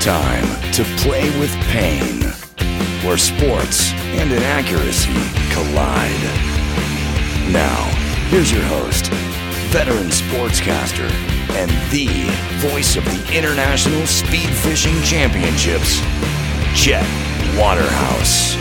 time to play with pain, where sports and inaccuracy collide. Now, here's your host, veteran sportscaster, and the voice of the International Speed Fishing Championships, Chet Waterhouse.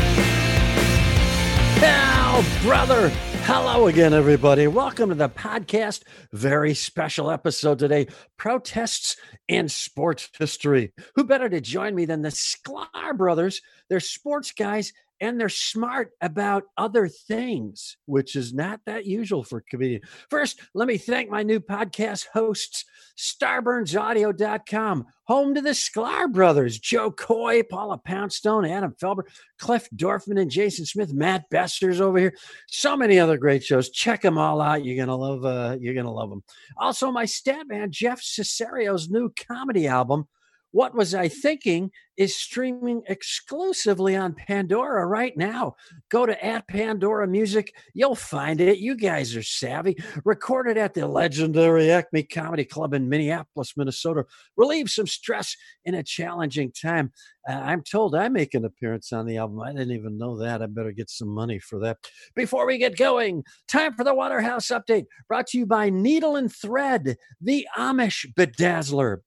Now, brother. Hello again, everybody. Welcome to the podcast. Very special episode today protests and sports history. Who better to join me than the Sklar brothers? They're sports guys and they're smart about other things, which is not that usual for comedians. First, let me thank my new podcast hosts, StarburnsAudio.com, home to the Sklar brothers, Jo Koy, Paula Poundstone, Adam Felber, Cliff Dorfman, and Jason Smith, Matt Besser's over here. So many other great shows. Check them all out. You're gonna love. Uh, you're gonna love them. Also, my stat man Jeff Cesario's new comedy album. What was I thinking? Is streaming exclusively on Pandora right now. Go to at Pandora Music. You'll find it. You guys are savvy. Recorded at the legendary Acme Comedy Club in Minneapolis, Minnesota. Relieve some stress in a challenging time. Uh, I'm told I make an appearance on the album. I didn't even know that. I better get some money for that. Before we get going, time for the Waterhouse Update, brought to you by Needle and Thread, the Amish Bedazzler.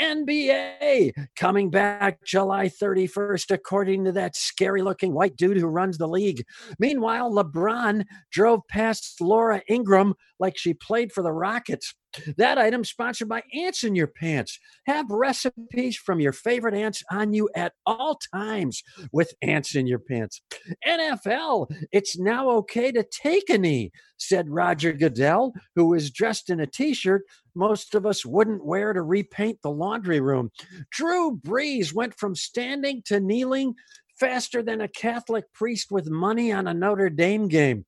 NBA coming back July 31st, according to that scary looking white dude who runs the league. Meanwhile, LeBron drove past Laura Ingraham like she played for the Rockets. That item sponsored by Ants in Your Pants. Have recipes from your favorite ants on you at all times with Ants in Your Pants. NFL, it's now okay to take a knee, said Roger Goodell, who was dressed in a t shirt most of us wouldn't wear to repaint the laundry room. Drew Brees went from standing to kneeling faster than a Catholic priest with money on a Notre Dame game.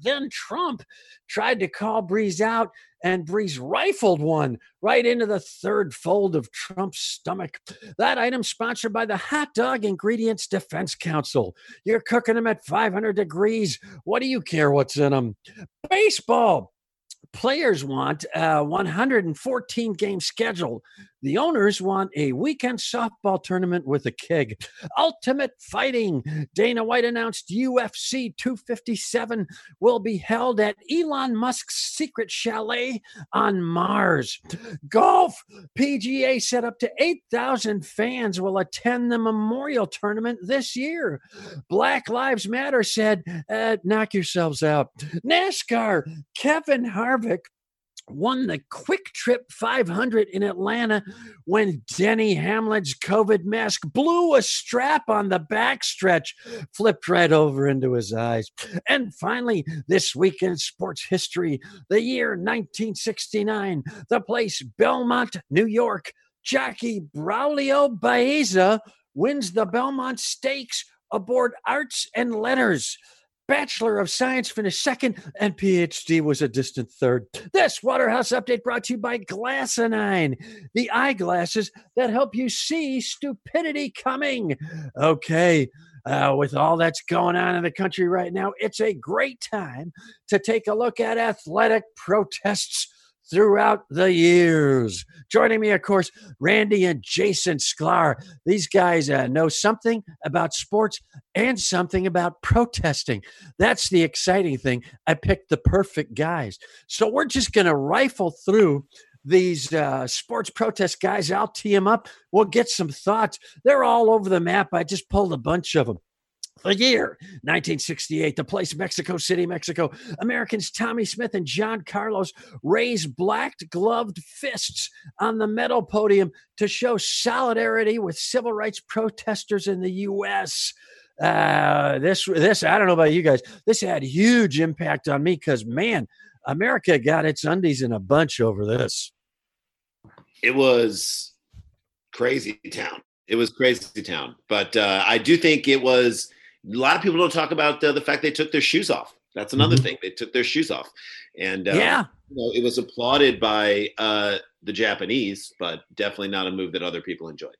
Then Trump tried to call Brees out, and Brees rifled one right into the third fold of Trump's stomach. That item sponsored by the Hot Dog Ingredients Defense Council. You're cooking them at 500 degrees. What do you care what's in them? Baseball players want a 114 game schedule. The owners want a weekend softball tournament with a keg. Ultimate Fighting. Dana White announced UFC 257 will be held at Elon Musk's secret chalet on Mars. Golf. PGA set up to 8,000 fans will attend the memorial tournament this year. Black Lives Matter said, uh, knock yourselves out. NASCAR. Kevin Harvick won the QuikTrip 500 in Atlanta when Denny Hamlin's COVID mask blew a strap on the backstretch, flipped right over into his eyes. And finally, this week in sports history, the year 1969, the place Belmont, New York, Jockey Braulio Baeza wins the Belmont Stakes aboard Arts and Letters. Bachelor of Science finished second, and PhD was a distant third. This Waterhouse update brought to you by Glassanine, the eyeglasses that help you see stupidity coming. Okay. Uh, with all that's going on in the country right now, it's a great time to take a look at athletic protests throughout the years. Joining me, of course, Randy and Jason Sklar. These guys uh, know something about sports and something about protesting. That's the exciting thing. I picked the perfect guys. So we're just going to rifle through these uh, sports protest guys. I'll tee them up. We'll get some thoughts. They're all over the map. I just pulled a bunch of them. The year 1968, the place Mexico City, Mexico. Americans Tommie Smith and John Carlos raised black gloved fists on the medal podium to show solidarity with civil rights protesters in the U.S. Uh, this, this, I don't know about you guys. This had huge impact on me because, man, America got its undies in a bunch over this. It was crazy town. It was crazy town. But uh, I do think it was a lot of people don't talk about uh, the fact they took their shoes off. That's another mm-hmm. thing. They took their shoes off, and uh, yeah, you know, it was applauded by uh, the Japanese, but definitely not a move that other people enjoyed.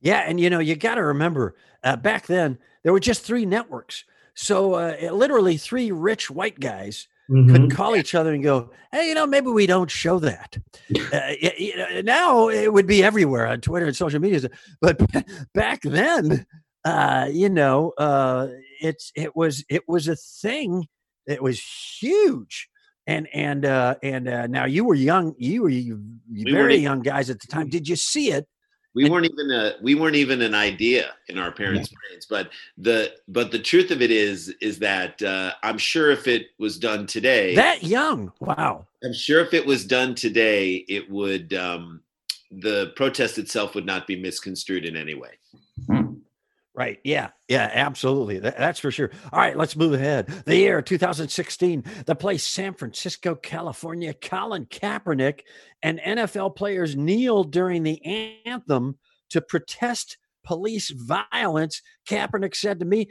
Yeah, and you know you got to remember uh, back then there were just three networks, so uh, literally three rich white guys mm-hmm. could call each other and go, "Hey, you know, maybe we don't show that." uh, you know, now it would be everywhere on Twitter and social media, but back then, uh, you know, uh, it's it was it was a thing. It was huge. And and uh, and uh, now you were young. You were you, we very young guys at the time. Did you see it? we and, weren't even a we weren't even an idea in our parents' yeah. brains. But the but the truth of it is is that uh, I'm sure if it was done today, that young, wow. I'm sure if it was done today, it would um, the protest itself would not be misconstrued in any way. Hmm. Right. Yeah. Yeah. Absolutely. That, that's for sure. All right. Let's move ahead. The year 2016, the place San Francisco, California. Colin Kaepernick and NFL players kneeled during the anthem to protest police violence. Kaepernick said to me,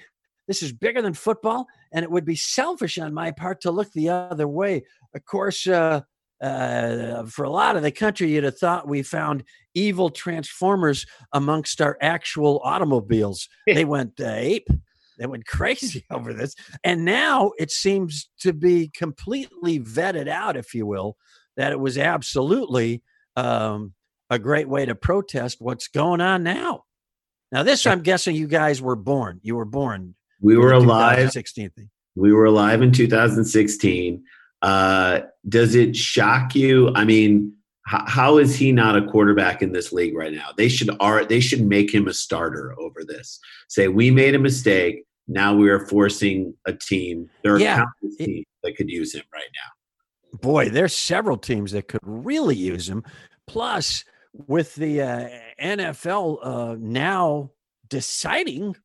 This is bigger than football, and it would be selfish on my part to look the other way. Of course, uh, uh, for a lot of the country, you'd have thought we found evil transformers amongst our actual automobiles. they went uh, ape. They went crazy over this. And now it seems to be completely vetted out, if you will, that it was absolutely um, a great way to protest what's going on now. Now, this, I'm guessing you guys were born. You were born. We were alive. 16th. We were alive in 2016. Uh, does it shock you? I mean, h- how is he not a quarterback in this league right now? They should are they should make him a starter over this. Say we made a mistake. Now we are forcing a team. There are yeah. countless teams that could use him right now. Boy, there's several teams that could really use him. Plus, with the uh, NFL uh, now deciding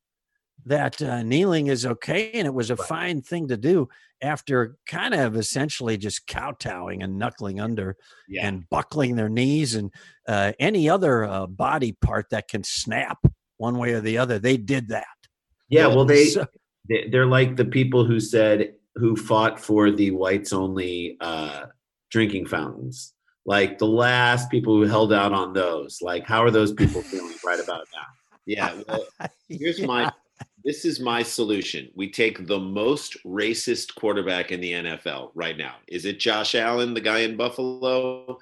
that uh, kneeling is okay and it was a right. fine thing to do after kind of essentially just kowtowing and knuckling under yeah. and buckling their knees and uh, any other uh, body part that can snap one way or the other. They did that. Yeah, well, they so, they're like the people who said who fought for the whites only uh, drinking fountains. Like the last people who held out on those. Like, how are those people feeling right about now? Yeah. Well, here's yeah. my this is my solution. We take the most racist quarterback in the NFL right now. Is it Josh Allen, the guy in Buffalo?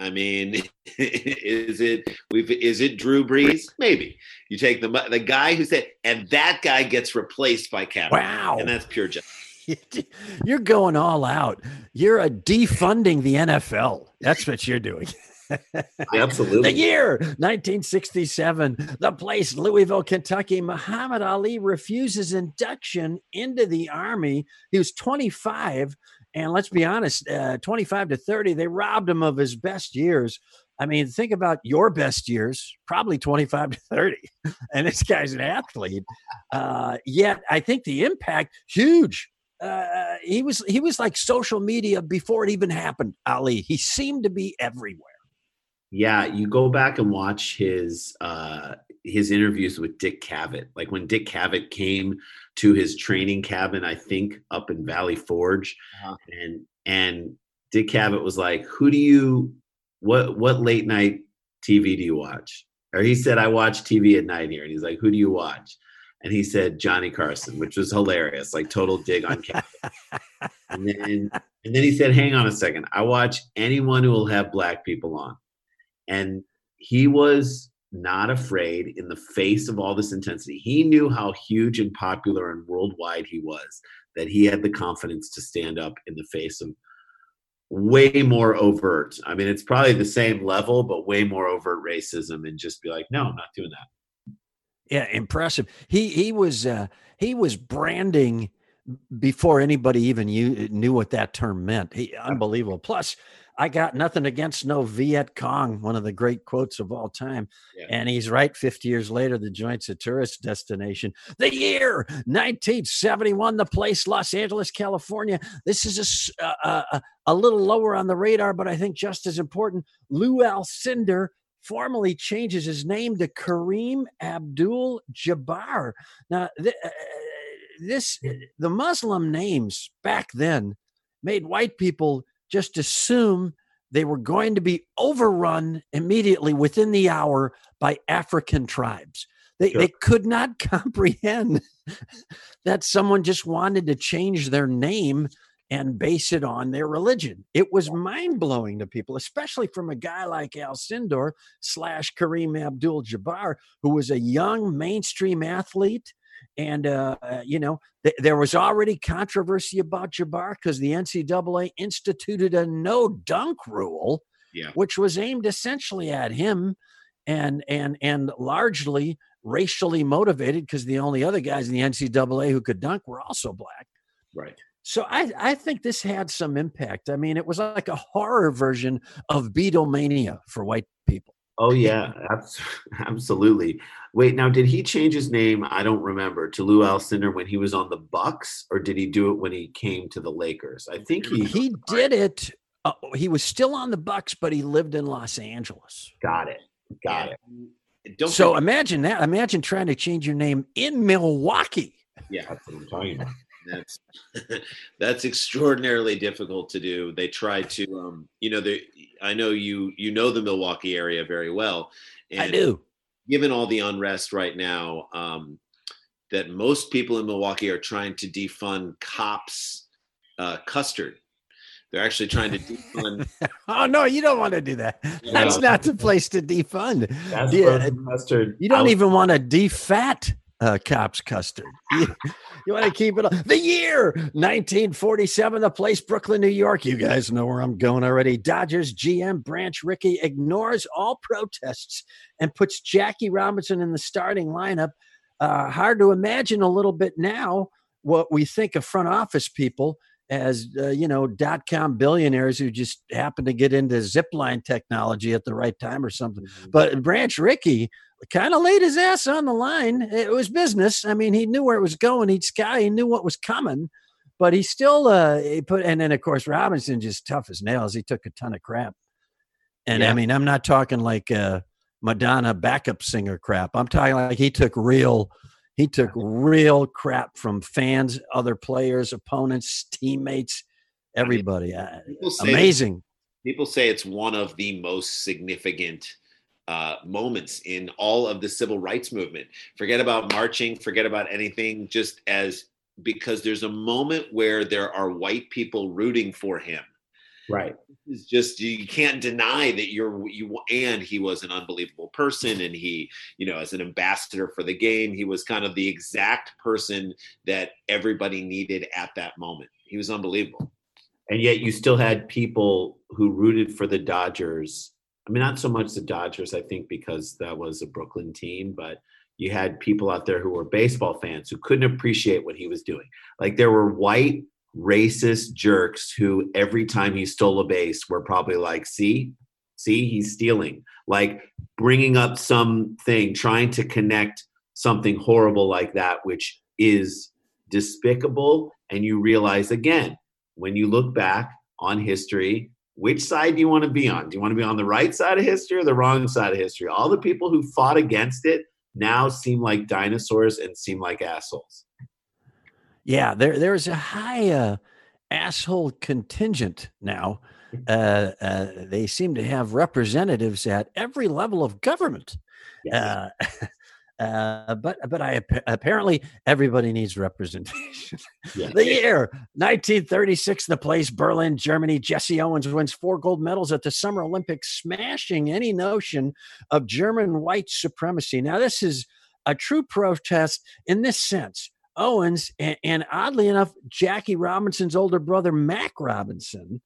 I mean, is it we've is it Drew Brees? Maybe you take the the guy who said, and that guy gets replaced by Kaepernick. Wow, and that's pure justice. You're going all out. You're a defunding the NFL. That's what you're doing. Absolutely. The year 1967, the place Louisville, Kentucky. Muhammad Ali refuses induction into the army. He was 25, and let's be honest, uh, 25 to 30, they robbed him of his best years. I mean, think about your best years, probably 25 to 30. And this guy's an athlete. Uh, yet, I think the impact huge. Uh, he was he was like social media before it even happened. Ali, he seemed to be everywhere. Yeah, you go back and watch his uh his interviews with Dick Cavett. Like when Dick Cavett came to his training cabin, I think up in Valley Forge, uh-huh. and and Dick Cavett was like, "Who do you what what late night TV do you watch?" Or he said, "I watch TV at night here," and he's like, "Who do you watch?" And he said Johnny Carson, which was hilarious, like total dig on Cavett. and then and then he said, "Hang on a second, I watch anyone who will have black people on." And he was not afraid in the face of all this intensity. He knew how huge and popular and worldwide he was, that he had the confidence to stand up in the face of way more overt. I mean, it's probably the same level, but way more overt racism and just be like, no, I'm not doing that. Yeah, impressive. He he was uh he was branding before anybody even knew what that term meant. He unbelievable. Plus, I got nothing against no Viet Cong, one of the great quotes of all time. Yeah. And he's right. 50 years later, the joint's a tourist destination. The year 1971, the place, Los Angeles, California. This is a, a, a little lower on the radar, but I think just as important. Lew Alcindor formally changes his name to Kareem Abdul Jabbar. Now, th- uh, this, the Muslim names back then made white people just assume they were going to be overrun immediately within the hour by African tribes. They, sure. they could not comprehend that someone just wanted to change their name and base it on their religion. It was mind blowing to people, especially from a guy like Alcindor slash Kareem Abdul Jabbar, who was a young mainstream athlete. And, uh, you know, th- there was already controversy about Jabbar because the NCAA instituted a no dunk rule, Yeah. which was aimed essentially at him and and and largely racially motivated because the only other guys in the NCAA who could dunk were also black. Right. So I, I think this had some impact. I mean, it was like a horror version of Beatlemania for white people. Oh yeah, abs- absolutely. Wait, now did he change his name? I don't remember to Lew Alcindor when he was on the Bucks, or did he do it when he came to the Lakers? I think he He did it. Uh, he was still on the Bucks, but he lived in Los Angeles. got it. Got Yeah. it. Don't so imagine that. Imagine trying to change your name in Milwaukee. yeah, That's what I'm talking about. That's that's extraordinarily difficult to do. They try to, um, you know, they. I know you you know the Milwaukee area very well, and I do. given all the unrest right now, um, that most people in Milwaukee are trying to defund cops uh, custard. They're actually trying to defund. Oh no, you don't want to do that. That's No. not the place to defund. That's Yeah, custard. You don't out- even want to defat uh, cops custard. You, want to keep it on the year 1947, the place Brooklyn, New York. You guys know where I'm going already. Dodgers GM Branch Rickey ignores all protests and puts Jackie Robinson in the starting lineup. Uh, hard to imagine a little bit now what we think of front office people as uh, you know dot com billionaires who just happen to get into zipline technology at the right time or something. But Branch Rickey kind of laid his ass on the line. It was business. I mean, he knew where it was going. He'd sky. He knew what was coming, but he still uh, he put. And then of course Robinson just tough as nails. He took a ton of crap. And I mean, I'm not talking like uh, Madonna backup singer crap. I'm talking like he took real. He took real crap from fans, other players, opponents, teammates, everybody. Uh, People say amazing. people say it's one of the most significant uh, moments in all of the civil rights movement. Forget about marching, forget about anything, just as because there's a moment where there are white people rooting for him. Right. It's just you can't deny that you're you and he was an unbelievable person and he you know as an ambassador for the game he was kind of the exact person that everybody needed at that moment he was unbelievable And yet you still had people who rooted for the Dodgers. I mean, not so much the Dodgers, I think, because that was a Brooklyn team, but you had people out there who were baseball fans who couldn't appreciate what he was doing. Like there were white racist jerks who every time he stole a base were probably like, see, see, he's stealing. Like bringing up something, trying to connect something horrible like that, which is despicable. And you realize again, when you look back on history, which side do you want to be on? Do you want to be on the right side of history or the wrong side of history? All the people who fought against it now seem like dinosaurs and seem like assholes. Yeah, there there's a high uh, asshole contingent now. Uh, uh, they seem to have representatives at every level of government. Uh, uh, but but I apparently everybody needs representation. Yeah. the year 1936, the place Berlin, Germany. Jesse Owens wins four gold medals at the Summer Olympics, smashing any notion of German white supremacy. Now, this is a true protest in this sense. Owens and, and oddly enough, Jackie Robinson's older brother Mac Robinson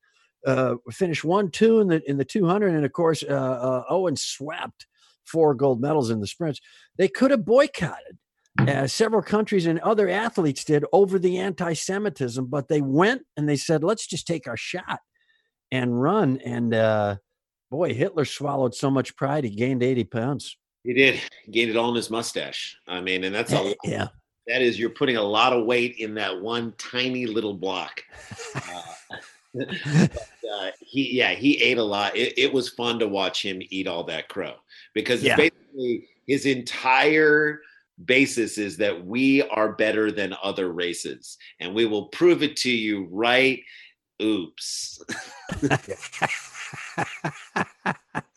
uh, finished one two in the in the 200, and of course uh, uh, Owens swept four gold medals in the sprints. They could have boycotted. Uh, several countries and other athletes did over the anti-Semitism, but they went and they said, "Let's just take our shot and run." And uh, boy, Hitler swallowed so much pride he gained eighty pounds. he did he gained it all in his mustache i mean and that's a yeah, that is you're putting a lot of weight in that one tiny little block uh, but, uh, he yeah he ate a lot it, it was fun to watch him eat all that crow because Yeah. basically his entire basis is that we are better than other races and we will prove it to you right oops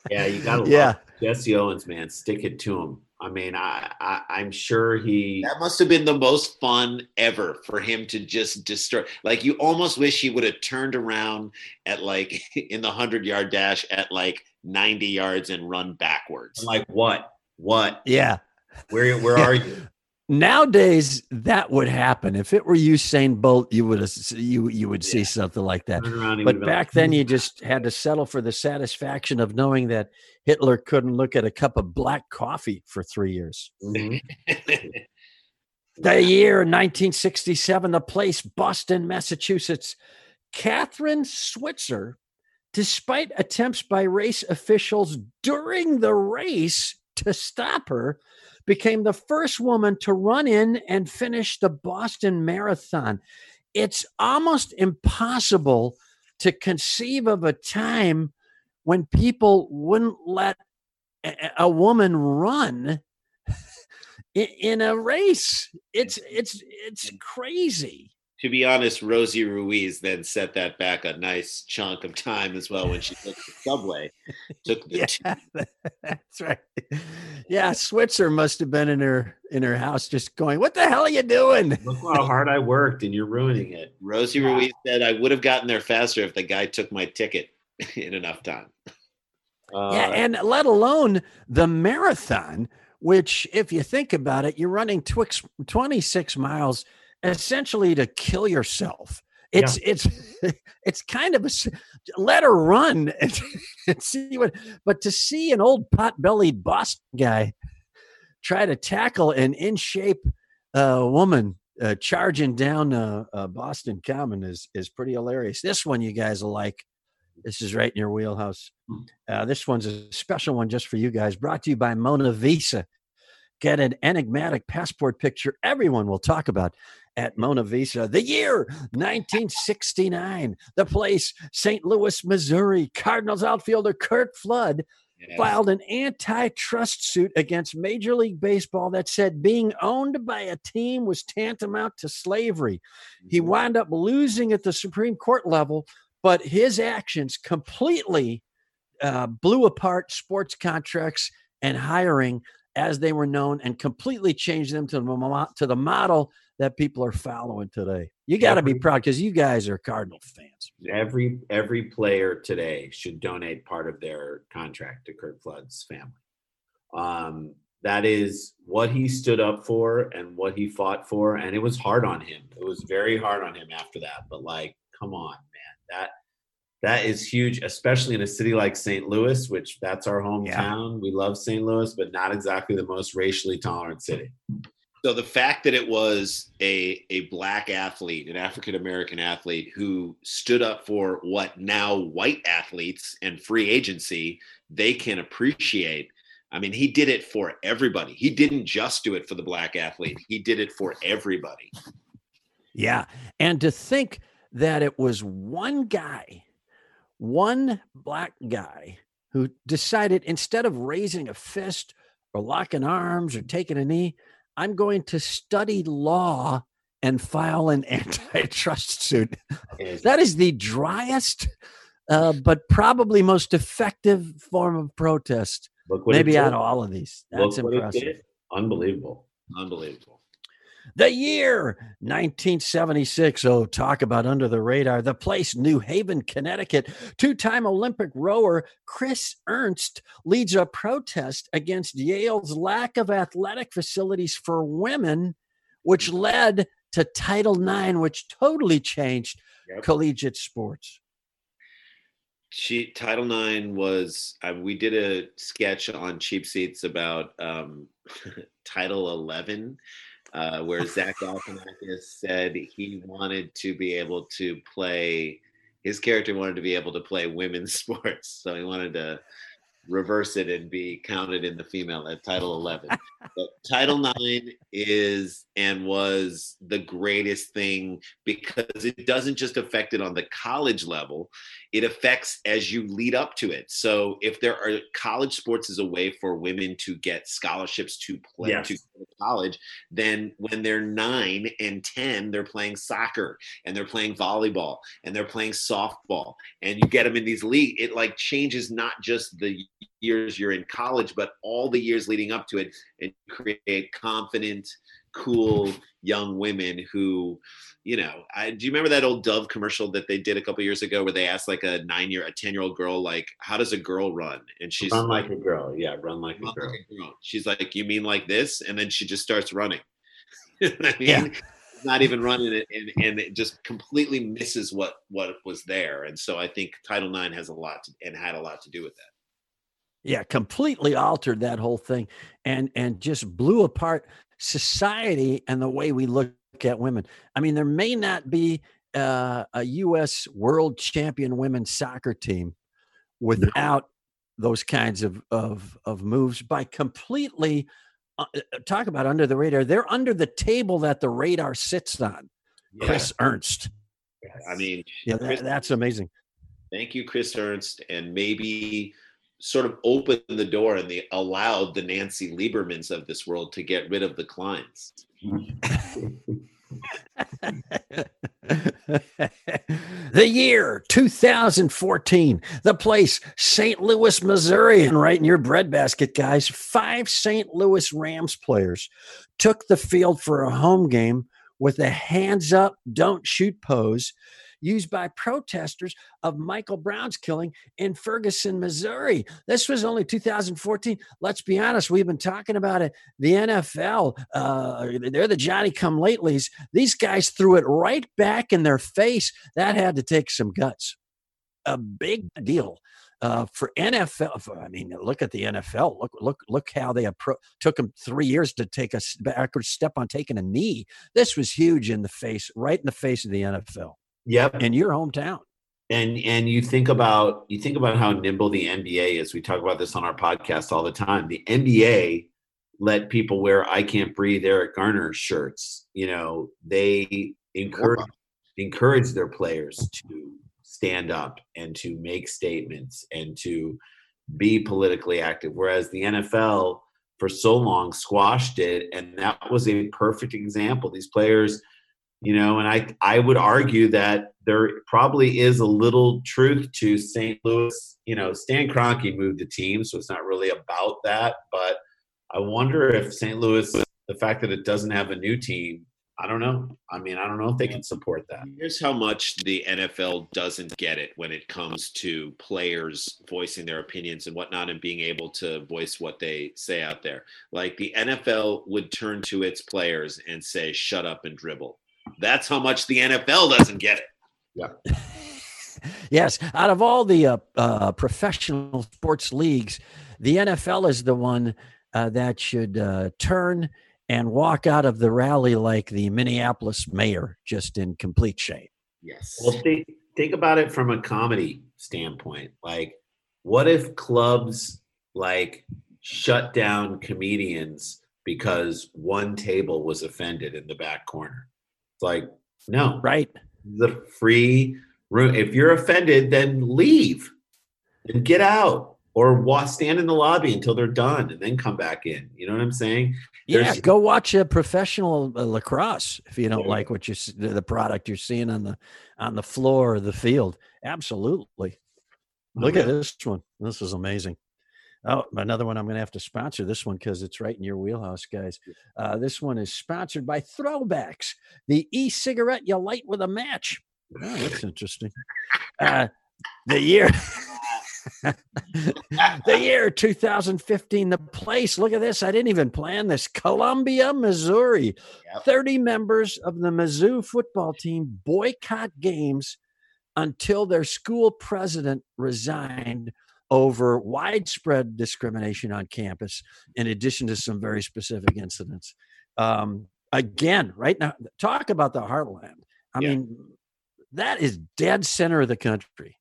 Yeah, you gotta Yeah. love Jesse Owens, man. Stick it to him. I mean, I, I I'm sure he. That must have been the most fun ever for him to just destroy. Like you almost wish he would have turned around at like in the hundred yard dash at like ninety yards and run backwards. I'm like what? What? Yeah. Where where are you? Nowadays, that would happen. If it were Usain Bolt, you would you you would see something like that. Turn around, he But back like, then, you just had to settle for the satisfaction of knowing that Hitler couldn't look at a cup of black coffee for three years. Mhm. The year 1967, the place Boston, Massachusetts. Kathrine Switzer, despite attempts by race officials during the race to stop her, became the first woman to run in and finish the Boston Marathon. It's almost impossible to conceive of a time when people wouldn't let a, woman run in a race. It's it's it's crazy. To be honest, Rosie Ruiz then set that back a nice chunk of time as well when she took the subway. Took the Yeah, that's right. Yeah, Switzer must have been in her in her house just going, "What the hell are you doing?" Look how hard I worked, and you're ruining it. Rosie Ruiz said, "I would have gotten there faster if the guy took my ticket in enough time." Uh, yeah, and let alone the marathon, which, if you think about it, you're running twix, 26 miles essentially to kill yourself. It's it's it's kind of a let her run and, and see what. But to see an old pot-bellied Boston guy try to tackle an in shape uh, woman uh, charging down uh, uh, Boston Common is is pretty hilarious. This one you guys will like. This is right in your wheelhouse. Hmm. Uh, this one's a special one just for you guys. Brought to you by Mona Visa. Get an enigmatic passport picture everyone will talk about at Mona Visa. The year 1969. The place St. Louis, Missouri. Cardinals outfielder Curt Flood Yes. filed an antitrust suit against Major League Baseball that said being owned by a team was tantamount to slavery. He Mhm. wound up losing at the Supreme Court level, but his actions completely uh, blew apart sports contracts and hiring as they were known and completely changed them to the, to the model that people are following today. You got to be proud because you guys are Cardinal fans. every every player today should donate part of their contract to Curt Flood's family. Um, that is what he stood up for and what he fought for, and it was hard on him. It was very hard on him after that. But like, come on, man, that that is huge, especially in a city like St. Louis, which that's our hometown. We love St. Louis, but not exactly the most racially tolerant city. So the fact that it was a a black athlete, an African American athlete who stood up for what now white athletes and free agency they can appreciate. I mean, he did it for everybody. He didn't just do it for the black athlete. He did it for everybody. Yeah. And to think that it was one guy, one black guy who decided instead of raising a fist or locking arms or taking a knee, I'm going to study law and file an antitrust suit. That is the driest, uh, but probably most effective form of protest, maybe out of all of these. That's impressive. Unbelievable. Unbelievable. The year 1976. Oh, talk about under the radar. The place, New Haven, Connecticut. Two time Olympic rower Chris Ernst leads a protest against Yale's lack of athletic facilities for women, which led to Title IX, which totally changed Yep. collegiate sports. She, Title IX was. Uh, we did a sketch on Cheap Seats about um, Title Eleven, uh, where Zach Galifianakis said he wanted to be able to play. His character wanted to be able to play women's sports, so he wanted to reverse it and be counted in the female at Title Eleven. but Title 9 is and was the greatest thing because it doesn't just affect it on the college level it affects as you lead up to it. So if there are college sports is a way for women to get scholarships to play Yes. to college, then when they're nine and ten, they're playing soccer and they're playing volleyball and they're playing softball, and you get them in these leagues. It like changes not just the years you're in college, but all the years leading up to it, and create confident, cool young women who, you know, I, do you remember that old Dove commercial that they did a couple years ago where they asked like a nine year, a 10 year old girl, like, how does a girl run? And she's run like, like a girl. Yeah. Run like, run a, girl. like a girl. She's like, you mean like this? And then she just starts running. I mean? Yeah. Not even running it, and, and it just completely misses what what was there. And so I think Title IX has a lot to, and had a lot to do with that. Yeah, completely altered that whole thing, and and just blew apart society and the way we look at women. I mean, there may not be uh, a U.S. world champion women's soccer team without no. those kinds of, of, of moves by completely uh, uh, talk about under the radar. They're under the table that the radar sits on. Yeah. Chris Ernst. I mean, yeah, Chris, that's amazing. Thank you, Chris Ernst, and maybe sort of opened the door and they allowed the Nancy Liebermans of this world to get rid of the Kleins. the year 2014, the place St. Louis, Missouri, and right in your breadbasket, guys. Five St. Louis Rams players took the field for a home game with a hands up, don't shoot pose used by protesters of Michael Brown's killing in Ferguson, Missouri. This was only 2014. Let's be honest, we've been talking about it. The NFL, uh, they're the Johnny come latelys. These guys threw it right back in their face. That had to take some guts. A big deal. Uh, for NFL, for, I mean, look at the NFL. Look, look, look how they appro- took them three years to take a backward step on taking a knee. This was huge in the face, right in the face of the NFL. Yep. In your hometown. And and you think about you think about how nimble the NBA is. We talk about this on our podcast all the time. The NBA let people wear I can't breathe Eric Garner shirts. You know, they encourage encourage their players to stand up and to make statements and to be politically active. Whereas the NFL for so long squashed it, and that was a perfect example. These players you know and i i would argue that there probably is a little truth to st louis you know stan Kroenke moved the team so it's not really about that but i wonder if st louis the fact that it doesn't have a new team i don't know. I mean i don't know if they can support that. Here's how much the nfl doesn't get it when it comes to players voicing their opinions and whatnot and being able to voice what they say out there. Like the nfl would turn to its players and say shut up and dribble that's how much the NFL doesn't get it. Yeah. yes, out of all the uh, uh, professional sports leagues, the NFL is the one uh, that should uh, turn and walk out of the rally like the Minneapolis mayor, just in complete shame. Yes. Well, think, think about it from a comedy standpoint. Like, what if clubs like shut down comedians because one table was offended in the back corner? It's like, no. Right. The free room. If you're offended, then leave and get out or walk, stand in the lobby until they're done and then come back in. You know what I'm saying? There's, yeah, go watch a professional uh, lacrosse if you don't yeah. like what you the product you're seeing on the on the floor of the field. Absolutely. Look oh, at this one. This is amazing. Oh, another one I'm going to have to sponsor this one because it's right in your wheelhouse, guys. Uh, this one is sponsored by Throwbacks, the e cigarette you light with a match. Oh, that's interesting. Uh, the year. the year 2015, the place. Look at this. I didn't even plan this. Columbia, Missouri. Yep. 30 members of the Mizzou football team boycott games until their school president resigned over widespread discrimination on campus, in addition to some very specific incidents. Um, again, right now, talk about the heartland. I yeah. mean, that is dead center of the country.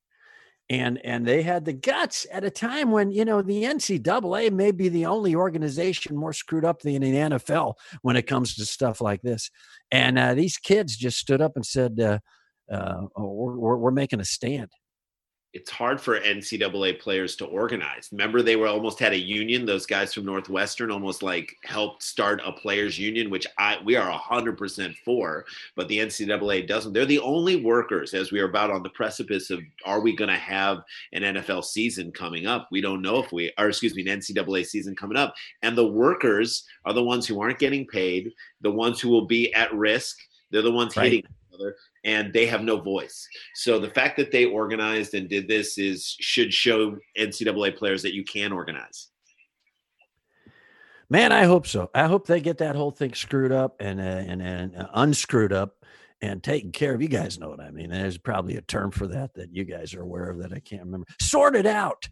And and they had the guts at a time when you know the NCAA may be the only organization more screwed up than the NFL when it comes to stuff like this. And uh, these kids just stood up and said, uh, uh, we're, "We're making a stand." It's hard for NCAA players to organize. Remember, they were almost had a union. Those guys from Northwestern almost like helped start a players union, which I we are hundred percent for. But the NCAA doesn't. They're the only workers, as we are about on the precipice of are we going to have an NFL season coming up? We don't know if we, or excuse me, an NCAA season coming up. And the workers are the ones who aren't getting paid, the ones who will be at risk. They're the ones right. hitting each other and they have no voice. So the fact that they organized and did this is should show NCAA players that you can organize. Man, I hope so. I hope they get that whole thing screwed up and uh, and and uh, unscrewed up and taken care of. You guys know what I mean. There's probably a term for that that you guys are aware of that I can't remember. Sorted out.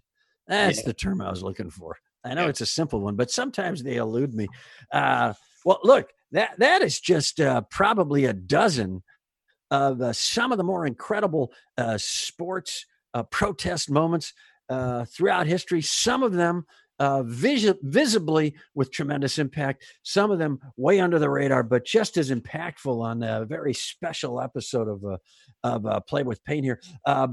That's yeah. the term I was looking for. I know yeah. it's a simple one, but sometimes they elude me. Uh, well, look, that that is just uh, probably a dozen of uh, some of the more incredible uh, sports uh, protest moments uh, throughout history. Some of them uh, vis- visibly with tremendous impact. Some of them way under the radar, but just as impactful on a very special episode of uh, of Play with Pain here.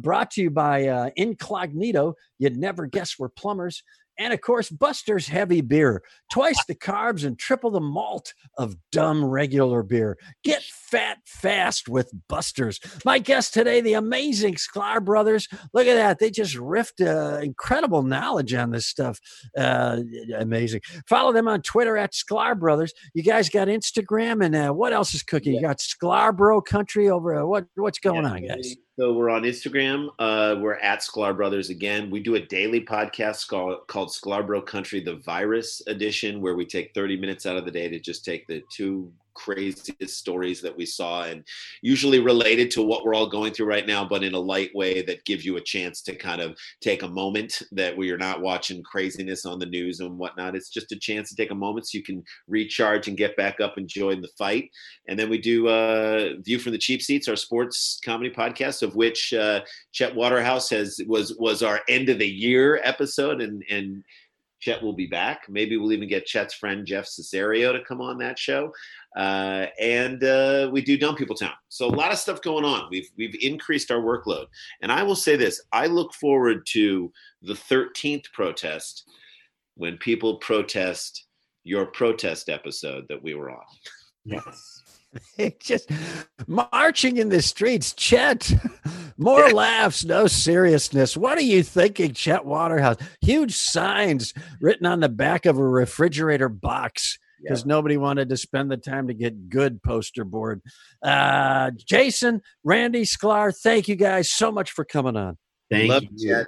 Brought to you by Incognito. You'd never guess we're plumbers. And of course, Buster's Heavy Beer. Twice the carbs and triple the malt of dumb regular beer. Get fat fast with Buster's. My guest today, the amazing Sklar brothers. Look at that. They just riffed uh, incredible knowledge on this stuff. Uh, amazing. Follow them on Twitter at Sklar brothers. You guys got Instagram and uh, what else is cooking? Yeah. You got Sklarbro Country over. Uh, what What's going yeah, on, guys? So we're on Instagram. Uh, we're at Sklar Brothers again. We do a daily podcast called, called Sklarbro Country, the virus edition, where we take 30 minutes out of the day to just take the two craziest stories that we saw and usually related to what we're all going through right now but in a light way that gives you a chance to kind of take a moment that we are not watching craziness on the news and whatnot it's just a chance to take a moment so you can recharge and get back up and join the fight and then we do uh view from the cheap seats our sports comedy podcast of which uh chet waterhouse has was was our end of the year episode and and Chet will be back. Maybe we'll even get Chet's friend Jeff Cesario to come on that show. Uh, and uh, we do Dumb People Town. So a lot of stuff going on. We've we've increased our workload. And I will say this: I look forward to the 13th protest when people protest your protest episode that we were on. Yes. just marching in the streets. Chet, more laughs, no seriousness. What are you thinking, Chet Waterhouse? Huge signs written on the back of a refrigerator box because nobody wanted to spend the time to get good poster board. Uh, Jason, Randy, Sklar, thank you guys so much for coming on. Thank Love you. Chet.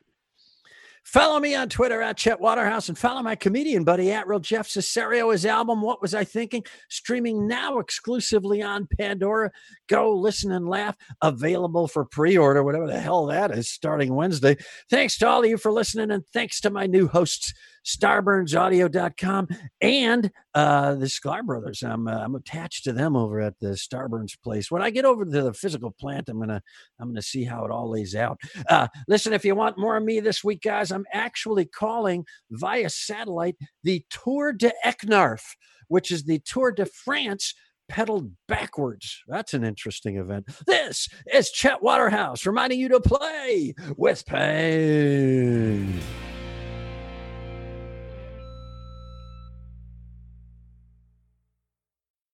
Follow me on Twitter at Chet Waterhouse and follow my comedian buddy at Real Jeff Cesario. His album, What Was I Thinking? Streaming now exclusively on Pandora. Go listen and laugh. Available for pre order, whatever the hell that is, starting Wednesday. Thanks to all of you for listening and thanks to my new hosts starburnsaudio.com and uh, the Sklar brothers. I'm uh, I'm attached to them over at the Starburns place. When I get over to the physical plant, I'm gonna I'm gonna see how it all lays out. Uh, listen, if you want more of me this week, guys, I'm actually calling via satellite the Tour de Eknarf, which is the Tour de France pedaled backwards. That's an interesting event. This is Chet Waterhouse reminding you to play with pain.